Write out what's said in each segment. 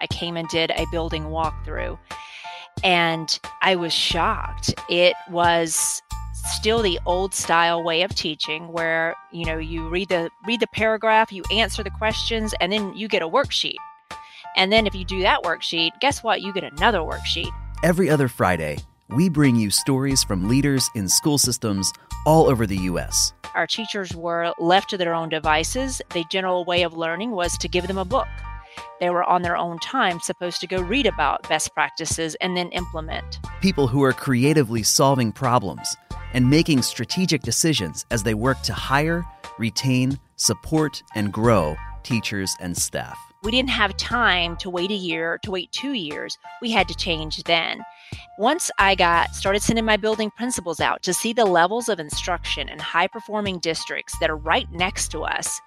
I came and did a building walkthrough. And I was shocked. It was still the old style way of teaching where you know you read the read the paragraph you answer the questions and then you get a worksheet. And then if you do that worksheet guess what? You get another worksheet. Every other friday we bring you stories from leaders in school systems all over the us our teachers were left to their own devices. The general way of learning was to give them a book they were on their own time supposed to go read about best practices and then implement people who are creatively solving problems and making strategic decisions as they work to hire, retain, support, and grow teachers and staff. We didn't have time to wait a year, to wait two years. We had to change then. Once I got started sending my building principals out to see the levels of instruction in high performing districts that are right next to us,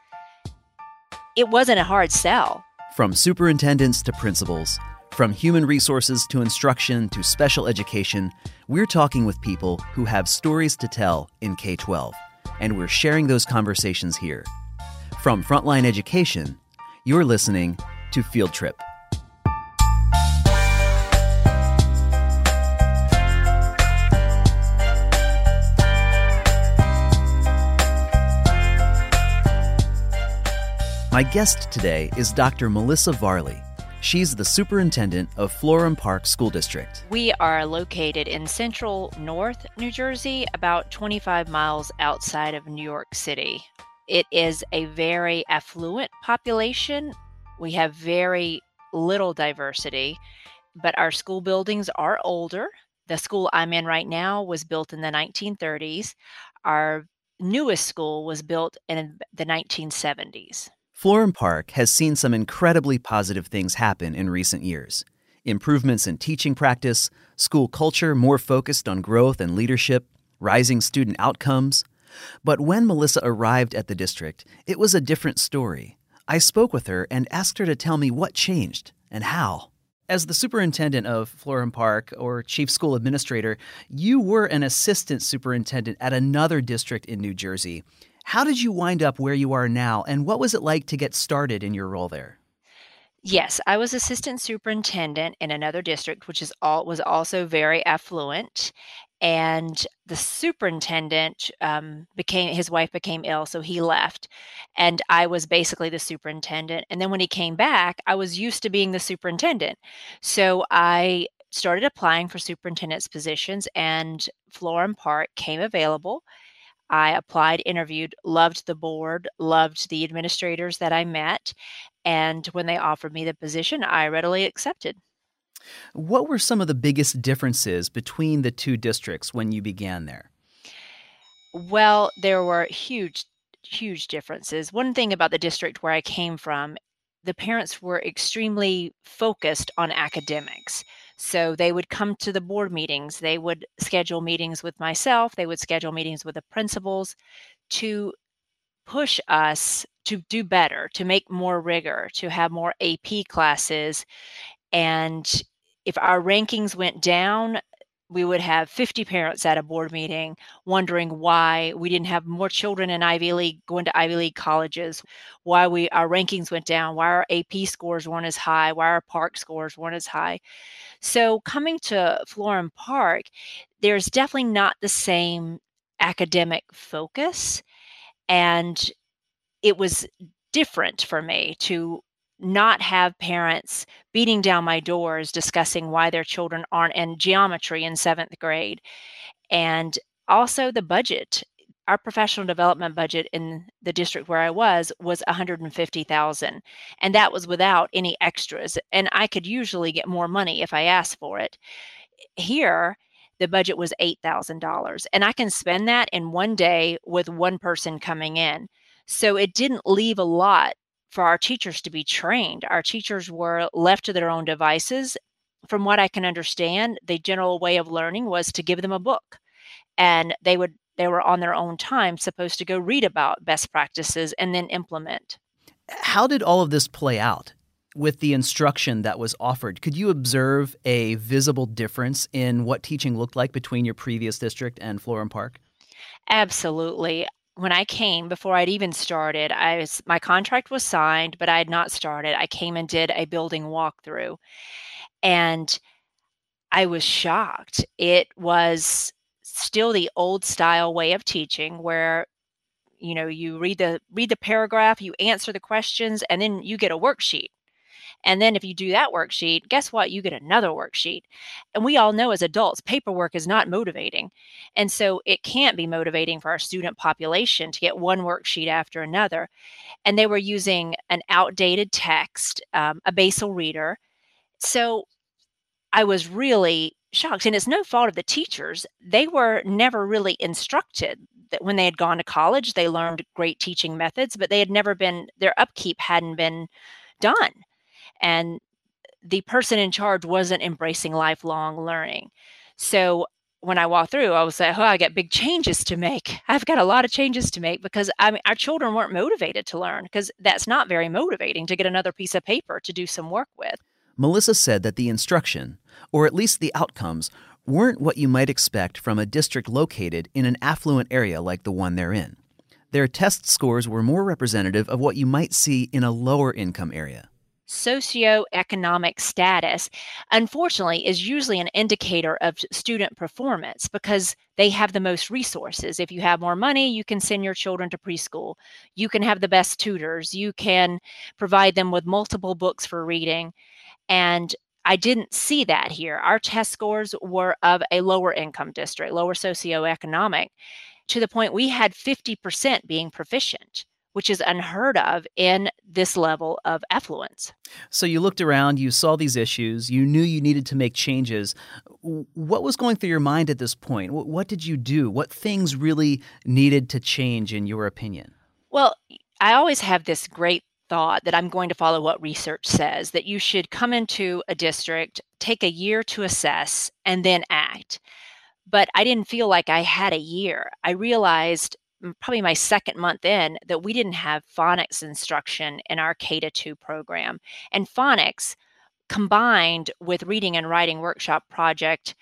it wasn't a hard sell. From superintendents to principals, from human resources to instruction to special education, we're talking with people who have stories to tell in K 12, and we're sharing those conversations here. From Frontline Education, you're listening to Field Trip. My guest today is Dr. Melissa Varley. She's the superintendent of Florham Park School District. We are located in central North New Jersey, about 25 miles outside of New York City. It is a very affluent population. We have very little diversity, but our school buildings are older. The school I'm in right now was built in the 1930s. Our newest school was built in the 1970s. Florham Park has seen some incredibly positive things happen in recent years improvements in teaching practice, school culture more focused on growth and leadership, rising student outcomes. But when Melissa arrived at the district, it was a different story. I spoke with her and asked her to tell me what changed and how. As the superintendent of Florham Park or chief school administrator, you were an assistant superintendent at another district in New Jersey. How did you wind up where you are now, and what was it like to get started in your role there? Yes, I was assistant superintendent in another district, which is all was also very affluent. And the superintendent um, became his wife became ill, so he left, and I was basically the superintendent. And then when he came back, I was used to being the superintendent, so I started applying for superintendent's positions, and Florham Park came available. I applied, interviewed, loved the board, loved the administrators that I met. And when they offered me the position, I readily accepted. What were some of the biggest differences between the two districts when you began there? Well, there were huge, huge differences. One thing about the district where I came from, the parents were extremely focused on academics. So they would come to the board meetings, they would schedule meetings with myself, they would schedule meetings with the principals to push us to do better, to make more rigor, to have more AP classes. And if our rankings went down, we would have 50 parents at a board meeting wondering why we didn't have more children in Ivy League going to Ivy League colleges, why we our rankings went down, why our AP scores weren't as high, why our PARCC scores weren't as high. So coming to Florham Park, there's definitely not the same academic focus and it was different for me to not have parents beating down my doors discussing why their children aren't in geometry in seventh grade. And also the budget. Our professional development budget in the district where I was was 150,000 and that was without any extras and I could usually get more money if I asked for it. Here the budget was $8,000 and I can spend that in one day with one person coming in. So it didn't leave a lot for our teachers to be trained. Our teachers were left to their own devices. From what I can understand, the general way of learning was to give them a book and they would they were on their own time supposed to go read about best practices and then implement. How did all of this play out? With the instruction that was offered, could you observe a visible difference in what teaching looked like between your previous district and Florham Park? Absolutely when I came before I'd even started, I was my contract was signed, but I had not started. I came and did a building walkthrough. And I was shocked. It was still the old style way of teaching where you know you read the read the paragraph you answer the questions and then you get a worksheet and then if you do that worksheet guess what? You get another worksheet. And we all know as adults paperwork is not motivating. And so it can't be motivating for our student population to get one worksheet after another. And they were using an outdated text um, a basal reader. So i was really shocked. And it's no fault of the teachers. They were never really instructed that when they had gone to college they learned great teaching methods but they had never been their upkeep hadn't been done and the person in charge wasn't embracing lifelong learning so when I walked through, I was like, oh, I got big changes to make. I've got a lot of changes to make because I mean, our children weren't motivated to learn because that's not very motivating to get another piece of paper to do some work with. Melissa said that the instruction, or at least the outcomes, weren't what you might expect from a district located in an affluent area like the one they're in. Their test scores were more representative of what you might see in a lower income area. Socioeconomic status, unfortunately, is usually an indicator of student performance because they have the most resources. If you have more money, you can send your children to preschool. You can have the best tutors. You can provide them with multiple books for reading. And I didn't see that here. Our test scores were of a lower income district, lower socioeconomic, to the point we had 50% being proficient, which is unheard of in this level of affluence. So you looked around, you saw these issues, you knew you needed to make changes. What was going through your mind at this point? What did you do? What things really needed to change, in your opinion? Well, I always have this great thought that I'm going to follow what research says that you should come into a district, take a year to assess, and then act. But I didn't feel like I had a year. I realized probably my second month in that we didn't have phonics instruction in our K to 2 program. And phonics combined with reading and writing workshop project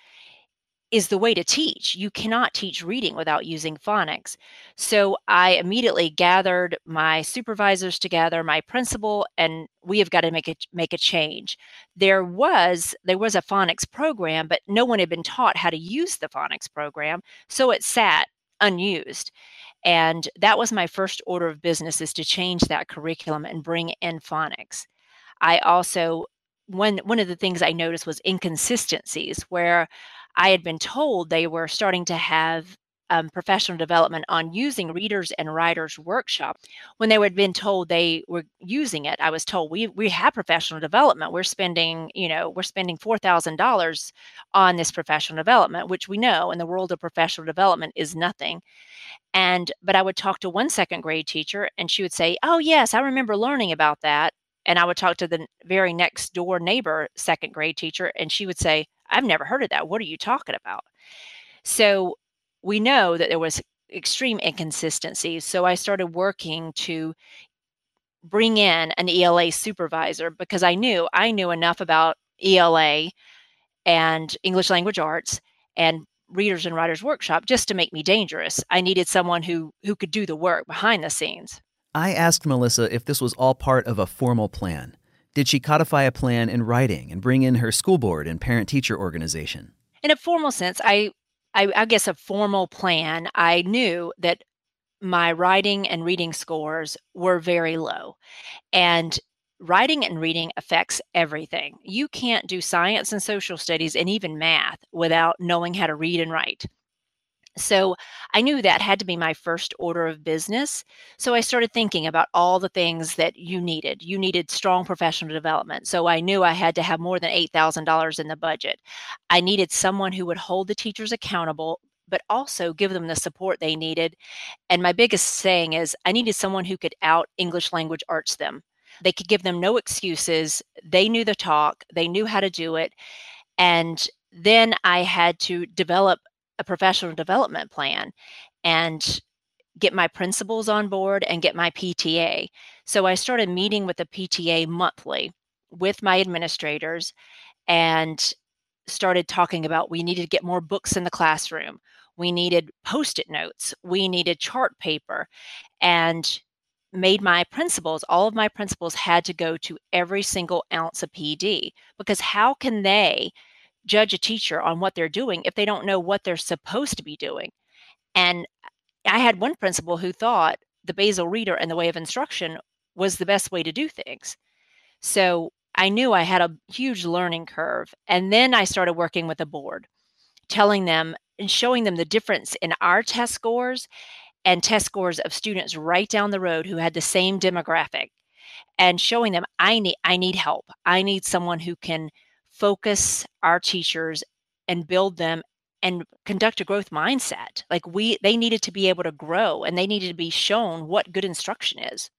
is the way to teach. You cannot teach reading without using phonics. So I immediately gathered my supervisors together, my principal, and we have got to make a make a change. There was there was a phonics program, but no one had been taught how to use the phonics program, so it sat unused. And that was my first order of business is to change that curriculum and bring in phonics. I also one one of the things I noticed was inconsistencies where I had been told they were starting to have um, professional development on using readers and writers workshop when they had been told they were using it i was told we we have professional development we're spending you know we're spending $4000 on this professional development which we know in the world of professional development is nothing and but i would talk to one second grade teacher and she would say oh yes i remember learning about that and i would talk to the very next door neighbor second grade teacher and she would say I've never heard of that. What are you talking about? So we know that there was extreme inconsistencies. So I started working to bring in an ELA supervisor because I knew I knew enough about ELA and English language arts and readers and writers workshop just to make me dangerous. I needed someone who who could do the work behind the scenes. I asked Melissa if this was all part of a formal plan. Did she codify a plan in writing and bring in her school board and parent teacher organization? In a formal sense, I, I, I guess a formal plan, I knew that my writing and reading scores were very low. And writing and reading affects everything. You can't do science and social studies and even math without knowing how to read and write. So I knew that had to be my first order of business. So I started thinking about all the things that you needed. You needed strong professional development. So I knew I had to have more than $8,000 in the budget. I needed someone who would hold the teachers accountable, but also give them the support they needed. And my biggest saying is I needed someone who could out English language arts them. They could give them no excuses. They knew the talk, they knew how to do it. And then I had to develop a professional development plan and get my principals on board and get my PTA. So I started meeting with the PTA monthly with my administrators and started talking about we needed to get more books in the classroom. we needed post it notes, we needed chart paper, and made my principals, all of my principals had to go to every single ounce of PD because how can they judge a teacher on what they're doing if they don't know what they're supposed to be doing? And I had one principal who thought the basal reader and the way of instruction was the best way to do things. So I knew I had a huge learning curve. And then I started working with the board, telling them and showing them the difference in our test scores and test scores of students right down the road who had the same demographic and showing them I need I need help. I need someone who can focus our teachers and build them and conduct a growth mindset. Like we they needed to be able to grow and they needed to be shown what good instruction is.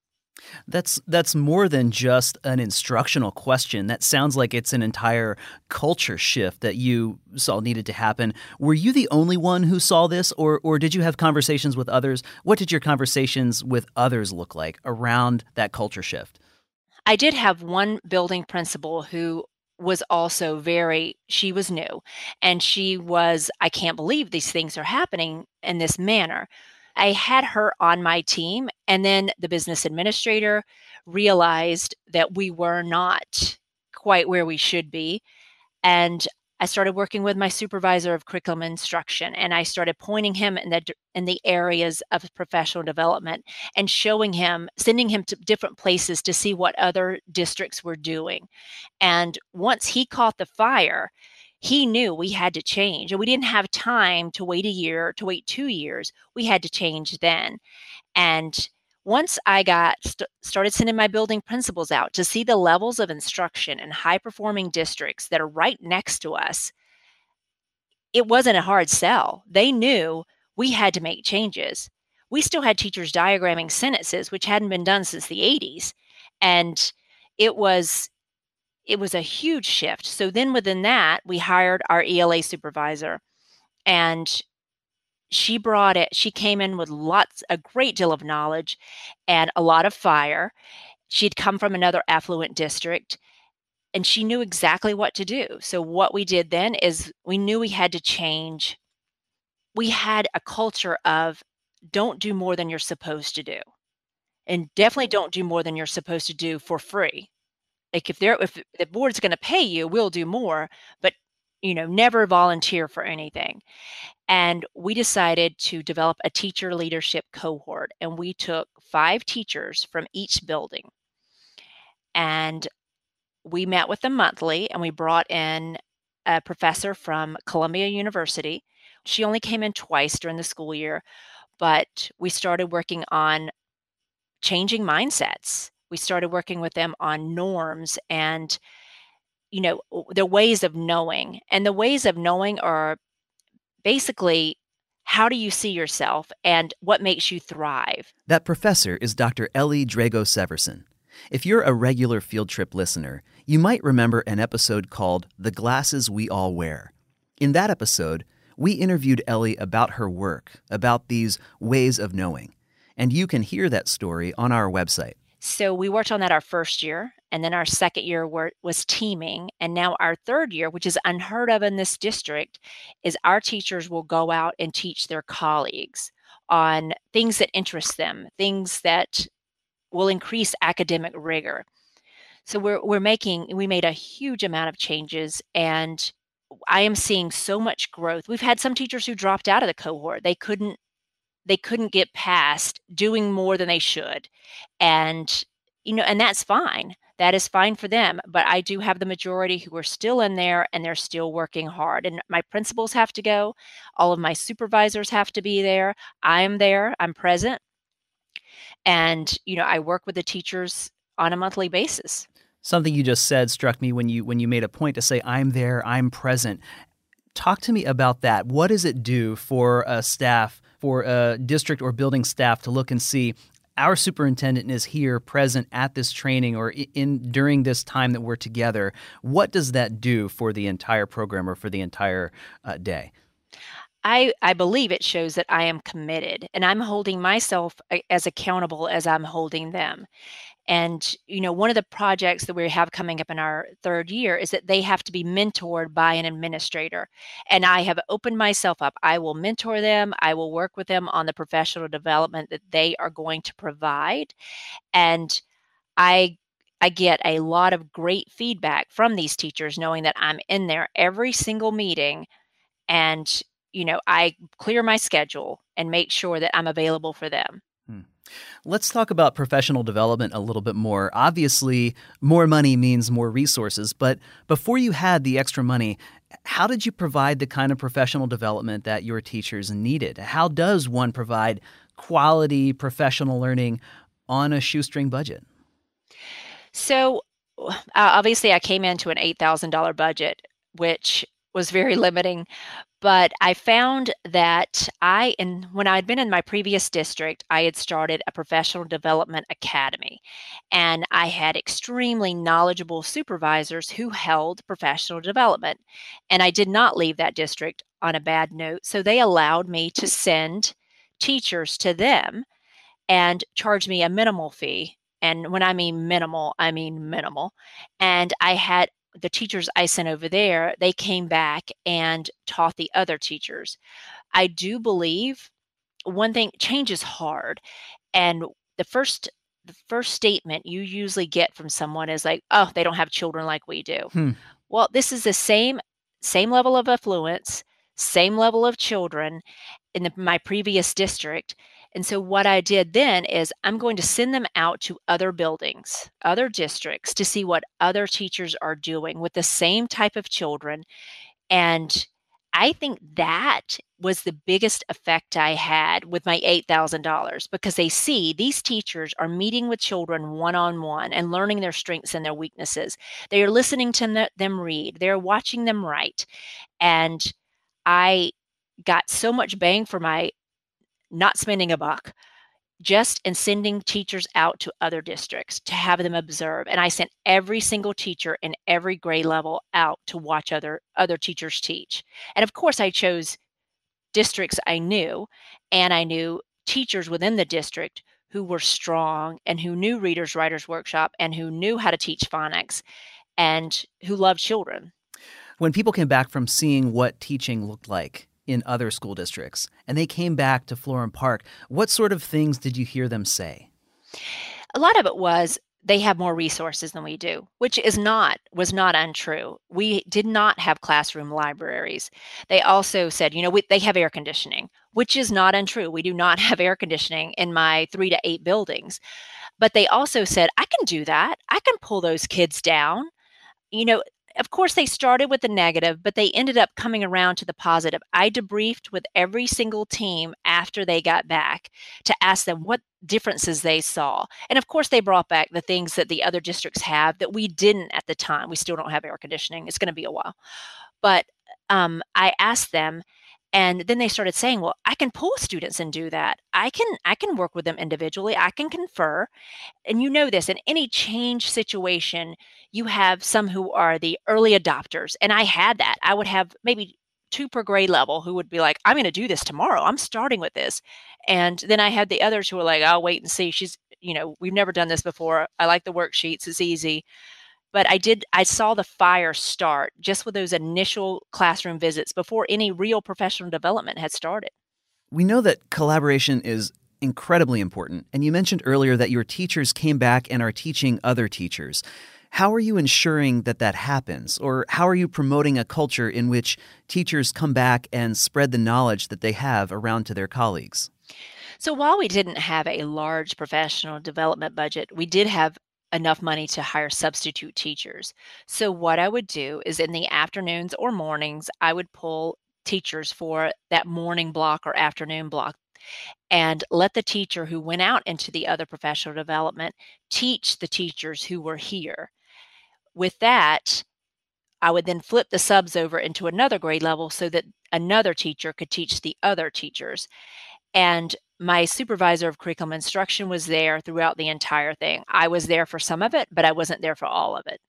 That's that's more than just an instructional question. That sounds like it's an entire culture shift that you saw needed to happen. Were you the only one who saw this or or did you have conversations with others? What did your conversations with others look like around that culture shift? I did have one building principal who was also very she was new and she was I can't believe these things are happening in this manner I had her on my team, and then the business administrator realized that we were not quite where we should be. And I started working with my supervisor of curriculum instruction and I started pointing him in the in the areas of professional development and showing him sending him to different places to see what other districts were doing. And once he caught the fire, he knew we had to change and we didn't have time to wait a year to wait two years we had to change then and once i got st- started sending my building principals out to see the levels of instruction in high performing districts that are right next to us it wasn't a hard sell they knew we had to make changes we still had teachers diagramming sentences which hadn't been done since the 80s and it was it was a huge shift. So then within that, we hired our ELA supervisor and she brought it she came in with lots a great deal of knowledge and a lot of fire. She'd come from another affluent district and she knew exactly what to do. So what we did then is we knew we had to change. We had a culture of don't do more than you're supposed to do and definitely don't do more than you're supposed to do for free. Like if they're if the board's going to pay you, we'll do more, but you know, never volunteer for anything. And we decided to develop a teacher leadership cohort and we took 5 teachers from each building. And we met with them monthly and we brought in a professor from Columbia University. She only came in twice during the school year, but we started working on changing mindsets we started working with them on norms and you know the ways of knowing and the ways of knowing are basically how do you see yourself and what makes you thrive? That professor is dr Ellie Drago-Severson. If you're a regular Field Trip listener you might remember an episode called the glasses we all wear. In that episode we interviewed ellie about her work about these ways of knowing and you can hear that story on our website. So we worked on that our first year, and then our second year were, was teaming, and now our third year, which is unheard of in this district, is our teachers will go out and teach their colleagues on things that interest them, things that will increase academic rigor. So we're we're making we made a huge amount of changes and I am seeing so much growth. We've had some teachers who dropped out of the cohort. They couldn't they couldn't get past doing more than they should. And, you know, and that's fine. That is fine for them. But I do have the majority who are still in there and they're still working hard. And my principals have to go. All of my supervisors have to be there. I am there. I'm present. And, you know, I work with the teachers on a monthly basis. Something you just said struck me when you when you made a point to say I'm there, I'm present. Talk to me about that. What does it do for a staff for a district or building staff to look and see our superintendent is here present at this training or in during this time that we're together what does that do for the entire program or for the entire uh, day I I believe it shows that I am committed and I'm holding myself as accountable as I'm holding them. And, you know, one of the projects that we have coming up in our 3rd year is that they have to be mentored by an administrator. And I have opened myself up. I will mentor them, I will work with them on the professional development that they are going to provide. And I I get a lot of great feedback from these teachers knowing that I'm in there every single meeting and, you know, I clear my schedule and make sure that I'm available for them. Let's talk about professional development a little bit more. Obviously, more money means more resources, but before you had the extra money, how did you provide the kind of professional development that your teachers needed? How does one provide quality professional learning on a shoestring budget? So, uh, obviously, I came into an $8,000 budget, which was very limiting. But I found that I, and when I'd been in my previous district, I had started a professional development academy. And I had extremely knowledgeable supervisors who held professional development. And I did not leave that district on a bad note. So they allowed me to send teachers to them and charge me a minimal fee and when I mean minimal, I mean minimal. And I had the teachers I sent over there, they came back and taught the other teachers. I do believe one thing change is hard. And the first the first statement you usually get from someone is like, "Oh, they don't have children like we do." Hmm. Well, this is the same same level of affluence, same level of children in the, my previous district and so what I did then is I'm going to send them out to other buildings, other districts to see what other teachers are doing with the same type of children. And I think that was the biggest effect I had with my $8,000 because they see these teachers are meeting with children one on one and learning their strengths and their weaknesses. They are listening to them read, they're watching them write. And I got so much bang for my not spending a buck, just in sending teachers out to other districts to have them observe. And I sent every single teacher in every grade level out to watch other other teachers teach. And of course, I chose districts I knew, and I knew teachers within the district who were strong and who knew Readers Writers Workshop and who knew how to teach phonics and who loved children. When people came back from seeing what teaching looked like, in other school districts and they came back to Florham Park, what sort of things did you hear them say? A lot of it was they have more resources than we do, which is not was not untrue. We did not have classroom libraries. They also said, you know, we, they have air conditioning, which is not untrue. We do not have air conditioning in my 3 to 8 buildings. But they also said, I can do that. I can pull those kids down. You know, of course, they started with the negative, but they ended up coming around to the positive. I debriefed with every single team after they got back to ask them what differences they saw. And of course, they brought back the things that the other districts have that we didn't at the time. We still don't have air conditioning, it's going to be a while. But um, I asked them, and then they started saying well i can pull students and do that. I can i can work with them individually. I can confer. And you know this in any change situation you have some who are the early adopters and i had that. I would have maybe two per grade level who would be like i'm going to do this tomorrow. I'm starting with this. And then i had the others who were like i'll wait and see. She's you know we've never done this before. I like the worksheets. It's easy but I did I saw the fire start just with those initial classroom visits before any real professional development had started. We know that collaboration is incredibly important, and you mentioned earlier that your teachers came back and are teaching other teachers. How are you ensuring that that happens? Or how are you promoting a culture in which teachers come back and spread the knowledge that they have around to their colleagues? So, while we didn't have a large professional development budget, we did have enough money to hire substitute teachers. So, what I would do is in the afternoons or mornings, I would pull teachers for that morning block or afternoon block and let the teacher who went out into the other professional development teach the teachers who were here. With that, I would then flip the subs over into another grade level so that another teacher could teach the other teachers. And my supervisor of curriculum instruction was there throughout the entire thing. I was there for some of it, but I wasn't there for all of it.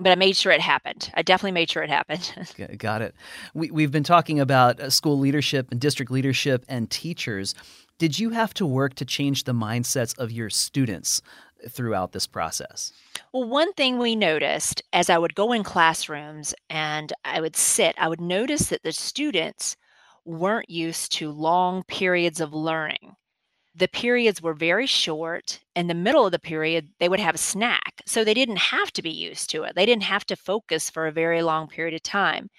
but I made sure it happened. I definitely made sure it happened. Got it. We, we've been talking about uh, school leadership and district leadership and teachers. Did you have to work to change the mindsets of your students throughout this process? Well, one thing we noticed as I would go in classrooms and I would sit, I would notice that the students weren't used to long periods of learning. The periods were very short. In the middle of the period, they would have a snack. So they didn't have to be used to it. They didn't have to focus for a very long period of time.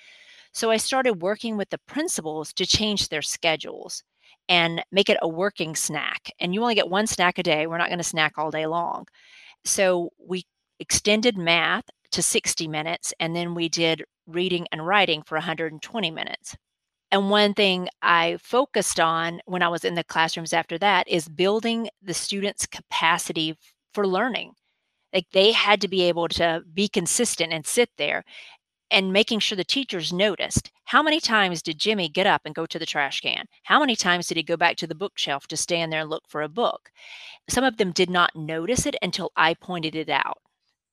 So I started working with the principals to change their schedules and make it a working snack. And you only get one snack a day. We're not going to snack all day long. So we extended math to 60 minutes, and then we did reading and writing for 120 minutes. And one thing I focused on when I was in the classrooms after that is building the students' capacity for learning. Like they had to be able to be consistent and sit there and making sure the teachers noticed how many times did Jimmy get up and go to the trash can? How many times did he go back to the bookshelf to stand there and look for a book? Some of them did not notice it until I pointed it out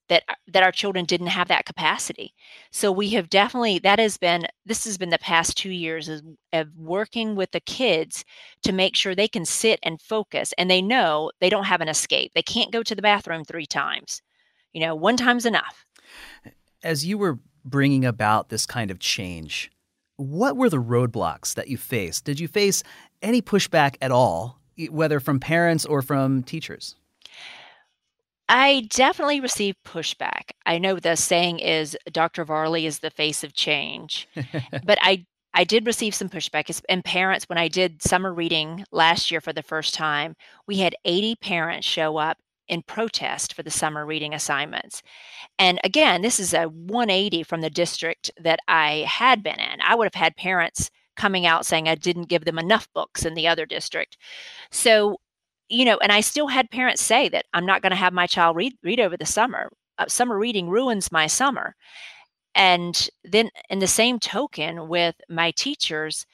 that uh, that our children didn't have that capacity. So we have definitely that has been this has been the past 2 years of, of working with the kids to make sure they can sit and focus and they know they don't have an escape. They can't go to the bathroom 3 times. You know, one time's enough. As you were bringing about this kind of change, what were the roadblocks that you faced? Did you face any pushback at all, whether from parents or from teachers? I definitely received pushback. I know the saying is Dr. Varley is the face of change, but I I did receive some pushback. And parents, when I did summer reading last year for the first time, we had 80 parents show up in protest for the summer reading assignments. And again, this is a 180 from the district that I had been in. I would have had parents coming out saying I didn't give them enough books in the other district. So, you know, and I still had parents say that I'm not going to have my child read read over the summer. Uh, summer reading ruins my summer. And then in the same token with my teachers,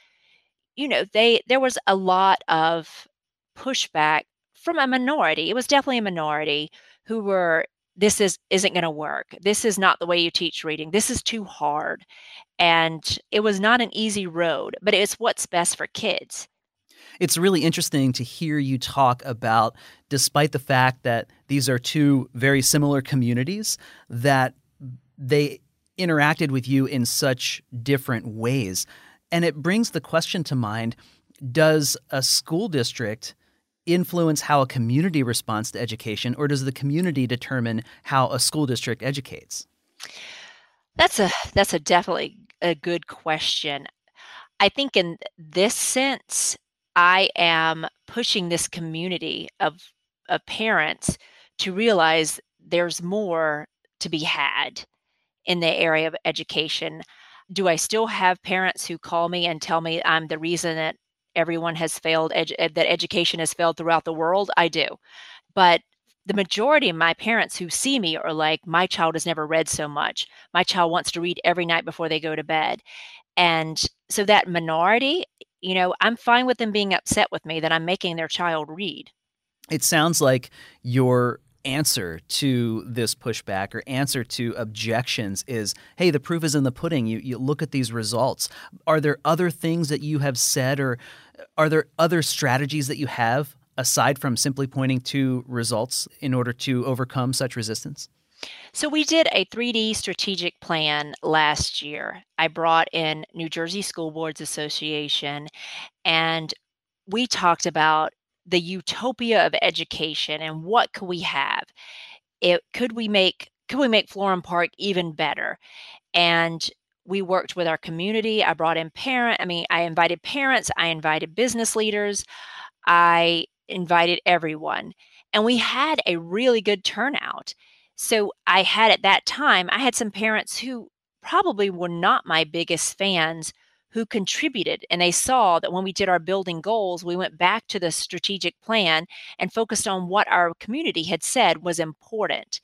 you know, they there was a lot of pushback from a minority. It was definitely a minority who were this is isn't going to work. This is not the way you teach reading. This is too hard. And it was not an easy road, but it's what's best for kids. It's really interesting to hear you talk about despite the fact that these are two very similar communities that they interacted with you in such different ways. And it brings the question to mind, does a school district influence how a community responds to education, or does the community determine how a school district educates? That's a that's a definitely a good question. I think in this sense, I am pushing this community of of parents to realize there's more to be had in the area of education. Do I still have parents who call me and tell me I'm the reason that everyone has failed, edu- eh, that education has failed throughout the world. I do. But the majority of my parents who see me are like, my child has never read so much. My child wants to read every night before they go to bed. And so that minority, you know, I'm fine with them being upset with me that I'm making their child read. It sounds like you're answer to this pushback or answer to objections is hey the proof is in the pudding. You, you look at these results. Are there other things that you have said or are there other strategies that you have aside from simply pointing to results in order to overcome such resistance so we did a 3D strategic plan last year. I brought in New Jersey School Boards Association and we talked about the utopia of education and what could we have? It could we make could we make Florham Park even better? And we worked with our community. I brought in parent i mean i invited parents i invited business leaders i invited everyone and we had a really good turnout so i had at that time i had some parents who probably were not my biggest fans who contributed. And they saw that when we did our building goals, we went back to the strategic plan and focused on what our community had said was important.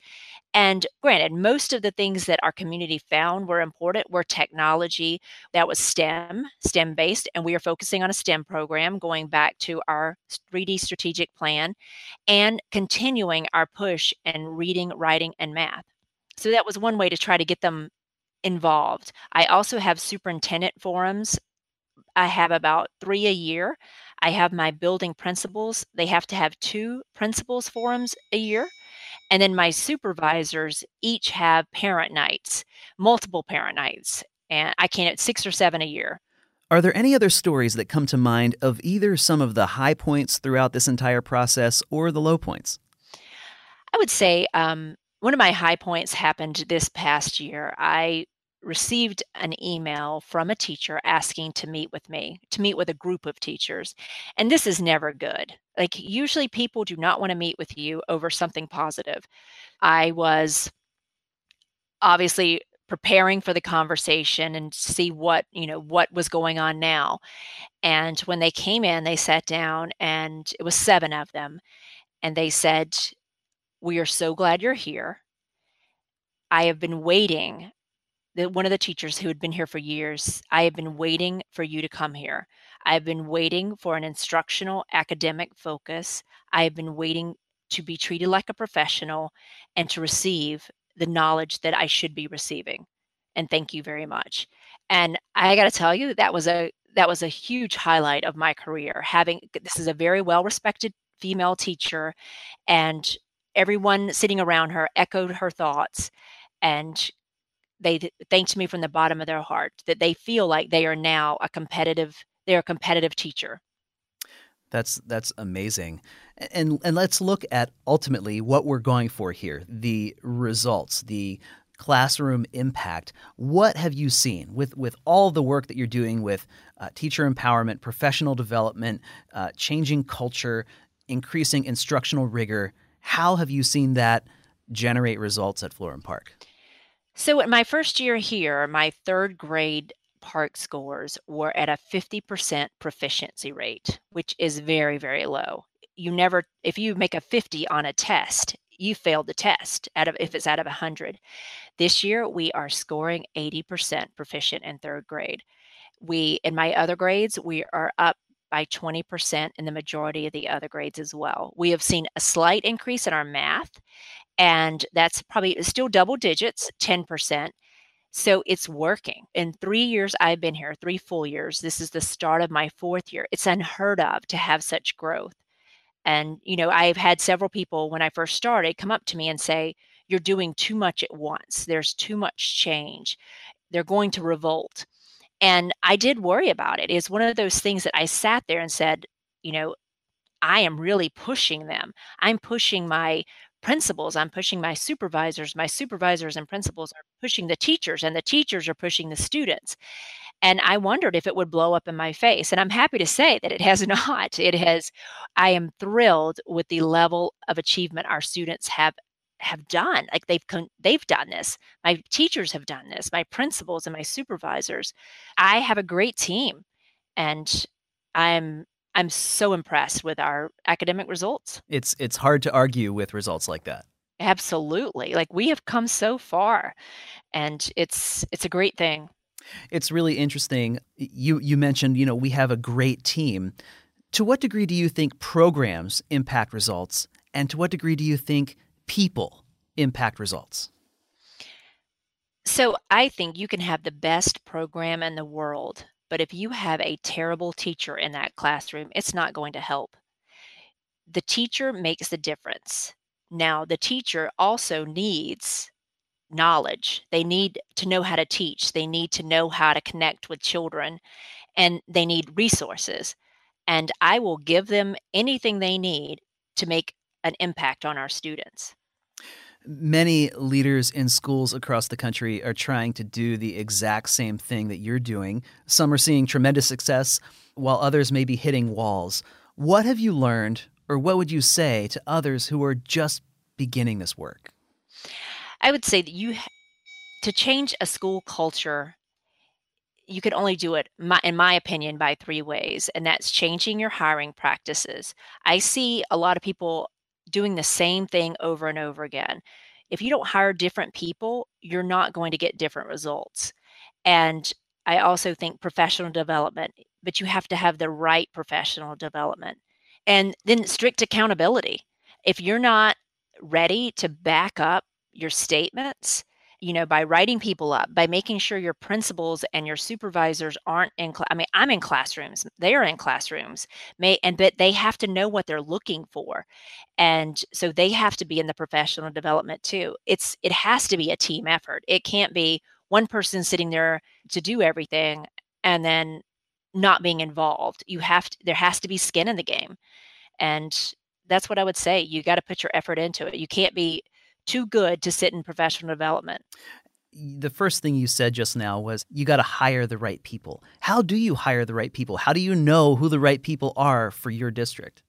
And granted, most of the things that our community found were important were technology that was STEM, STEM based, and we are focusing on a STEM program going back to our 3D strategic plan and continuing our push in reading, writing, and math. So that was one way to try to get them involved. I also have superintendent forums. I have about 3 a year. I have my building principals. They have to have 2 principals forums a year. And then my supervisors each have parent nights, multiple parent nights, and I can at 6 or 7 a year. Are there any other stories that come to mind of either some of the high points throughout this entire process or the low points? I would say um, one of my high points happened this past year. I received an email from a teacher asking to meet with me, to meet with a group of teachers. And this is never good. Like, usually people do not want to meet with you over something positive. I was obviously preparing for the conversation and see what you know what was going on now and when they came in they sat down and it was seven of them and they said we are so glad you're here i have been waiting the, one of the teachers who had been here for years i have been waiting for you to come here i've been waiting for an instructional academic focus i have been waiting to be treated like a professional and to receive the knowledge that I should be receiving. And thank you very much. And I got to tell you that was a that was a huge highlight of my career having this is a very well respected female teacher and everyone sitting around her echoed her thoughts and they thanked me from the bottom of their heart that they feel like they are now a competitive they're a competitive teacher that's that's amazing. And and let's look at ultimately what we're going for here, the results, the classroom impact. What have you seen with with all the work that you're doing with uh, teacher empowerment, professional development, uh, changing culture, increasing instructional rigor? How have you seen that generate results at Florham Park? So, in my first year here, my third grade PARCC scores were at a 50% proficiency rate, which is very, very low. You never, if you make a 50 on a test, you failed the test out of if it's out of 100. This year we are scoring 80% proficient in third grade. We in my other grades we are up by 20% in the majority of the other grades as well. We have seen a slight increase in our math and that's probably still double digits, 10%, so it's working. In three years I've been here, three full years, this is the start of my fourth year. It's unheard of to have such growth. And, you know, I've had several people when I first started come up to me and say, You're doing too much at once. There's too much change. They're going to revolt. And I did worry about it. It's one of those things that I sat there and said, You know, I am really pushing them. I'm pushing my principals i'm pushing my supervisors my supervisors and principals are pushing the teachers and the teachers are pushing the students. And i wondered if it would blow up in my face and i'm happy to say that it has not. It has i am thrilled with the level of achievement our students have have done like they've they've done this. My teachers have done this my principals and my supervisors. I have a great team and i'm I'm so impressed with our academic results. It's it's hard to argue with results like that. Absolutely. Like we have come so far and it's it's a great thing. It's really interesting. You you mentioned, you know, we have a great team. To what degree do you think programs impact results and to what degree do you think people impact results? So, I think you can have the best program in the world but if you have a terrible teacher in that classroom, it's not going to help. The teacher makes the difference. Now, the teacher also needs knowledge. They need to know how to teach, they need to know how to connect with children, and they need resources. And I will give them anything they need to make an impact on our students. Many leaders in schools across the country are trying to do the exact same thing that you're doing. Some are seeing tremendous success, while others may be hitting walls. What have you learned, or what would you say to others who are just beginning this work? I would say that you, to change a school culture, you can only do it, in my opinion, by three ways, and that's changing your hiring practices. I see a lot of people doing the same thing over and over again. If you don't hire different people, you're not going to get different results. And I also think professional development, but you have to have the right professional development. And then strict accountability. If you're not ready to back up your statements, you know, by writing people up, by making sure your principals and your supervisors aren't in. Cl- I mean, I'm in classrooms; they are in classrooms. May and but they have to know what they're looking for, and so they have to be in the professional development too. It's it has to be a team effort. It can't be one person sitting there to do everything and then not being involved. You have to, there has to be skin in the game, and that's what I would say. You got to put your effort into it. You can't be too good to sit in professional development. The first thing you said just now was you got to hire the right people. How do you hire the right people? How do you know who the right people are for your district?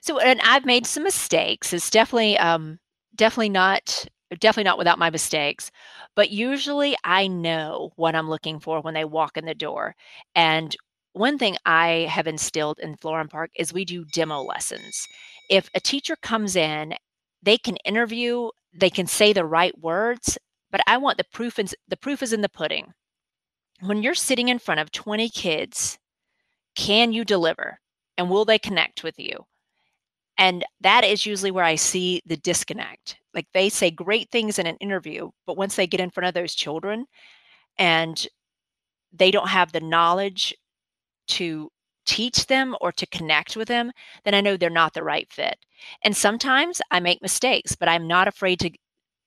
So, and I've made some mistakes. It's definitely, um, definitely not, definitely not without my mistakes. But usually, I know what I'm looking for when they walk in the door. And one thing I have instilled in Florham Park is we do demo lessons. If a teacher comes in, they can interview they can say the right words, but I want the proof in, the proof is in the pudding. When you're sitting in front of 20 kids, can you deliver? And will they connect with you? And that is usually where I see the disconnect. Like they say great things in an interview, but once they get in front of those children and they don't have the knowledge to teach them or to connect with them, then I know they're not the right fit. And sometimes I make mistakes, but I'm not afraid to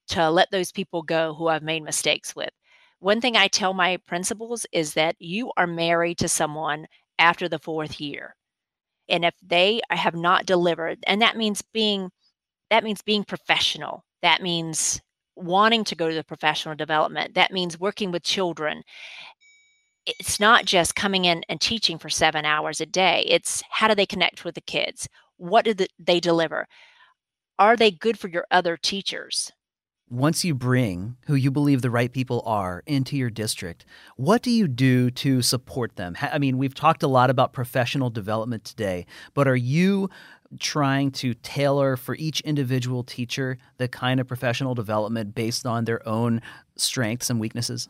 to let those people go who I've made mistakes with. One thing I tell my principals is that you are married to someone after the fourth year. And if they have not delivered, and that means being that means being professional. That means wanting to go to the professional development. That means working with children it's not just coming in and teaching for seven hours a day. It's how do they connect with the kids? What do they deliver? Are they good for your other teachers? Once you bring who you believe the right people are into your district, what do you do to support them? I mean, we've talked a lot about professional development today, but are you trying to tailor for each individual teacher the kind of professional development based on their own strengths and weaknesses?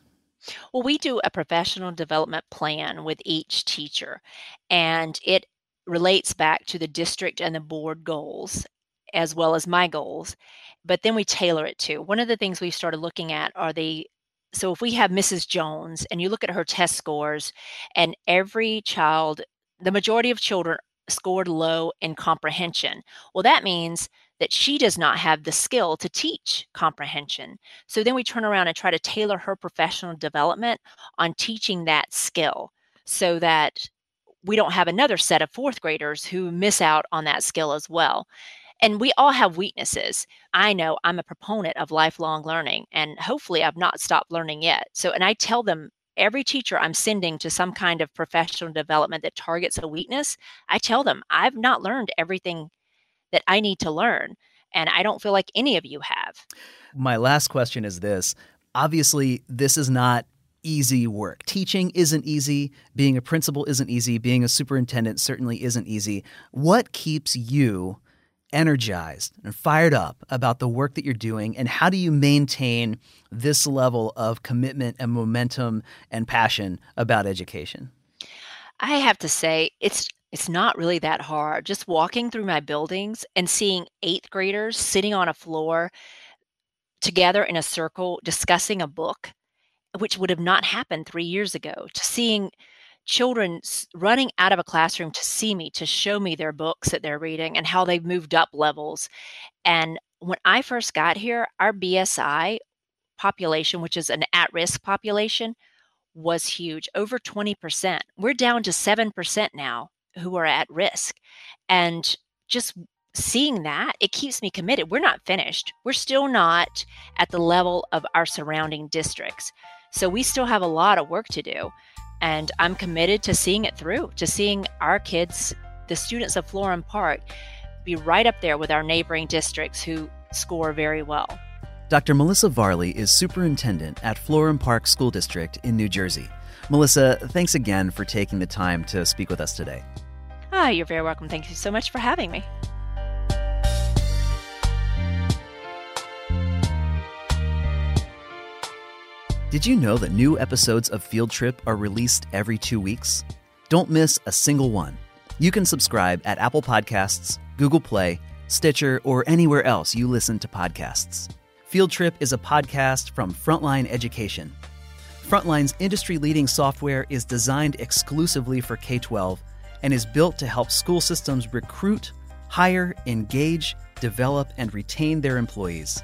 Well, we do a professional development plan with each teacher, and it relates back to the district and the board goals as well as my goals. But then we tailor it to one of the things we've started looking at are the so if we have Mrs. Jones and you look at her test scores, and every child, the majority of children scored low in comprehension. Well, that means that she does not have the skill to teach comprehension. So then we turn around and try to tailor her professional development on teaching that skill so that we don't have another set of fourth graders who miss out on that skill as well. And we all have weaknesses. I know I'm a proponent of lifelong learning, and hopefully, I've not stopped learning yet. So, and I tell them every teacher I'm sending to some kind of professional development that targets a weakness, I tell them I've not learned everything that I need to learn. And I don't feel like any of you have. My last question is this obviously, this is not easy work. Teaching isn't easy. Being a principal isn't easy. Being a superintendent certainly isn't easy. What keeps you energized and fired up about the work that you're doing? And how do you maintain this level of commitment and momentum and passion about education? I have to say, it's it's not really that hard. Just walking through my buildings and seeing eighth graders sitting on a floor together in a circle discussing a book, which would have not happened three years ago, to seeing children running out of a classroom to see me, to show me their books that they're reading and how they've moved up levels. And when I first got here, our BSI population, which is an at risk population, was huge, over 20%. We're down to 7% now who are at risk. And just seeing that, it keeps me committed. We're not finished. We're still not at the level of our surrounding districts. So we still have a lot of work to do. And I'm committed to seeing it through, to seeing our kids, the students of Florham Park, be right up there with our neighboring districts who score very well. Dr. Melissa Varley is superintendent at Florham Park School District in New Jersey. Melissa, thanks again for taking the time to speak with us today. Ah, you're very welcome. Thank you so much for having me. Did you know that new episodes of Field Trip are released every two weeks? Don't miss a single one. You can subscribe at Apple Podcasts, Google Play, Stitcher, or anywhere else you listen to podcasts. Field Trip is a podcast from Frontline Education. Frontline's industry leading software is designed exclusively for K 12 and is built to help school systems recruit, hire, engage, develop, and retain their employees.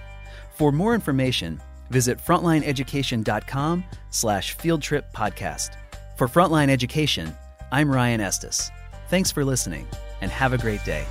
For more information, visit frontlineeducation.com slash fieldtrip podcast. For Frontline Education, I'm Ryan Estes. Thanks for listening and have a great day.